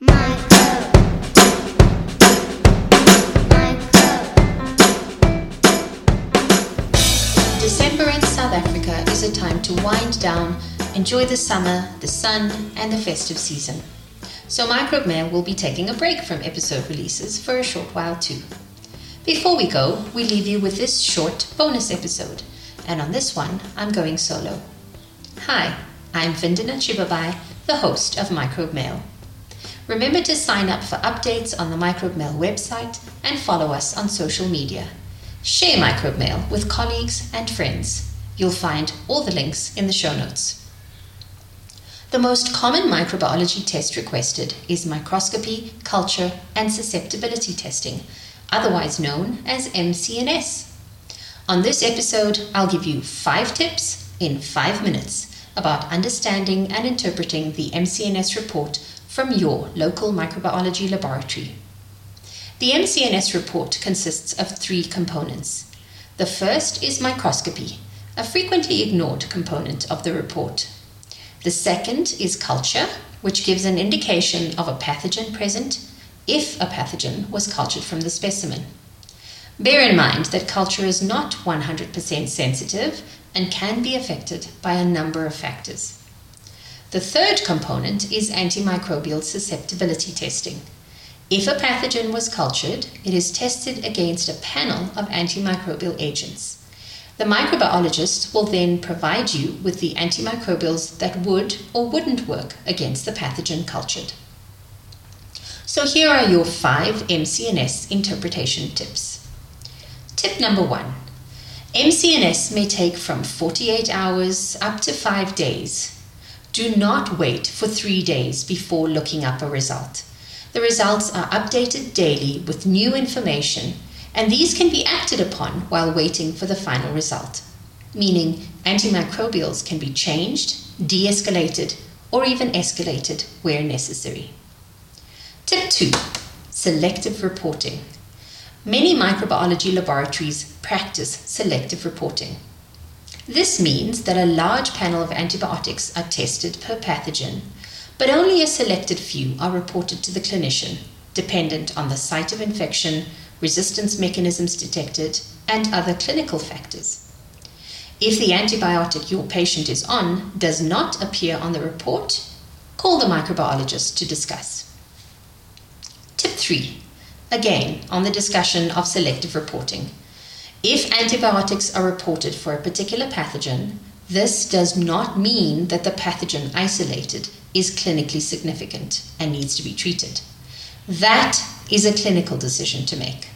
December in South Africa is a time to wind down, enjoy the summer, the sun, and the festive season. So Microbe Mail will be taking a break from episode releases for a short while too. Before we go, we leave you with this short bonus episode, and on this one, I'm going solo. Hi, I'm Vindana Chibabhai, the host of Microbe Mail. Remember to sign up for updates on the Microbe Mail website and follow us on social media. Share Microbe Mail with colleagues and friends. You'll find all the links in the show notes. The most common microbiology test requested is microscopy, culture, and susceptibility testing, otherwise known as MC&S. On this episode, I'll give you five tips in five minutes about understanding and interpreting the MC&S report from your local microbiology laboratory. The MC&S report consists of three components. The first is microscopy, a frequently ignored component of the report. The second is culture, which gives an indication of a pathogen present if a pathogen was cultured from the specimen. Bear in mind that culture is not 100% sensitive and can be affected by a number of factors. The third component is antimicrobial susceptibility testing. If a pathogen was cultured, it is tested against a panel of antimicrobial agents. The microbiologist will then provide you with the antimicrobials that would or wouldn't work against the pathogen cultured. So here are your five MC&S interpretation tips. Tip number one MC&S may take from 48 hours up to five days. Do not wait for three days before looking up a result. The results are updated daily with new information, and these can be acted upon while waiting for the final result, meaning antimicrobials can be changed, de escalated, or even escalated where necessary. Tip 2 Selective reporting. Many microbiology laboratories practice selective reporting. This means that a large panel of antibiotics are tested per pathogen but only a selected few are reported to the clinician, dependent on the site of infection, resistance mechanisms detected, and other clinical factors. If the antibiotic your patient is on does not appear on the report, call the microbiologist to discuss. Tip 3. Again, on the discussion of selective reporting. If antibiotics are reported for a particular pathogen, this does not mean that the pathogen isolated is clinically significant and needs to be treated. That is a clinical decision to make.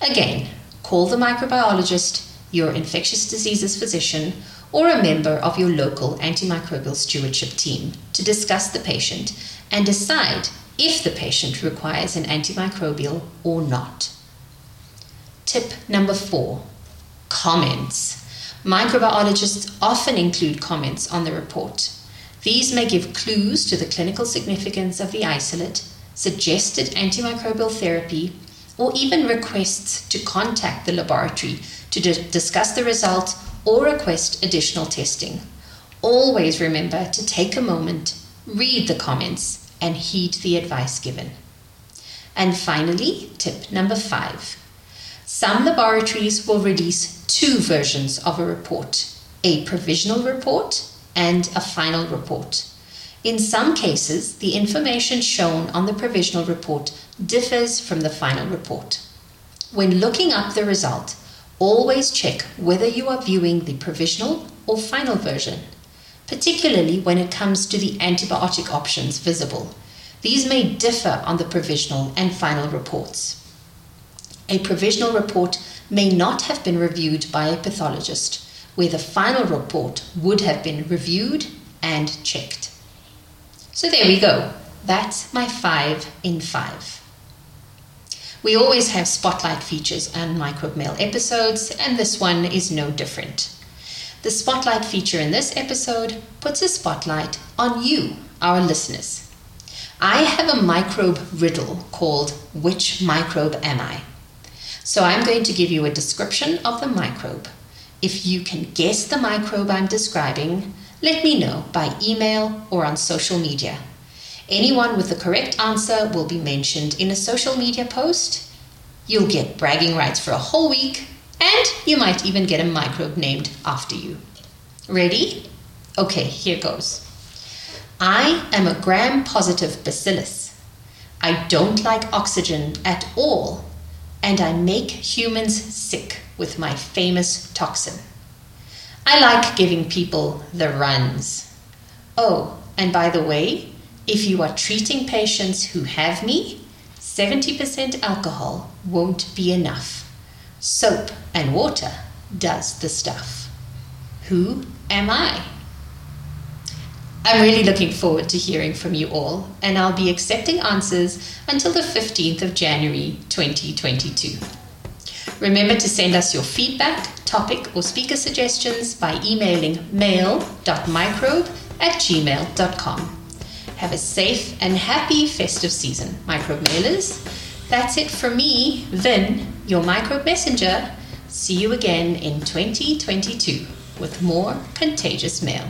Again, call the microbiologist, your infectious diseases physician, or a member of your local antimicrobial stewardship team to discuss the patient and decide if the patient requires an antimicrobial or not. Tip number four comments. Microbiologists often include comments on the report. These may give clues to the clinical significance of the isolate, suggested antimicrobial therapy, or even requests to contact the laboratory to d- discuss the result or request additional testing. Always remember to take a moment, read the comments, and heed the advice given. And finally, tip number five some laboratories will release two versions of a report a provisional report and a final report. In some cases, the information shown on the provisional report differs from the final report. When looking up the result, always check whether you are viewing the provisional or final version, particularly when it comes to the antibiotic options visible. These may differ on the provisional and final reports. A provisional report may not have been reviewed by a pathologist, where the final report would have been reviewed and checked. So there we go. That's my five in five. We always have spotlight features on Microbe Mail episodes, and this one is no different. The spotlight feature in this episode puts a spotlight on you, our listeners. I have a microbe riddle called Which Microbe Am I? So I'm going to give you a description of the microbe. If you can guess the microbe I'm describing, let me know by email or on social media. Anyone with the correct answer will be mentioned in a social media post. You'll get bragging rights for a whole week, and you might even get a microbe named after you. Ready? Okay, here goes. I am a gram positive bacillus. I don't like oxygen at all, and I make humans sick with my famous toxin. I like giving people the runs. Oh, and by the way, if you are treating patients who have me, 70% alcohol won't be enough. Soap and water does the stuff. Who am I? I'm really looking forward to hearing from you all, and I'll be accepting answers until the 15th of January 2022. Remember to send us your feedback, topic, or speaker suggestions by emailing mail.microbe at gmail.com. Have a safe and happy festive season, microbe mailers. That's it for me, Vin, your microbe messenger. See you again in 2022 with more contagious mail.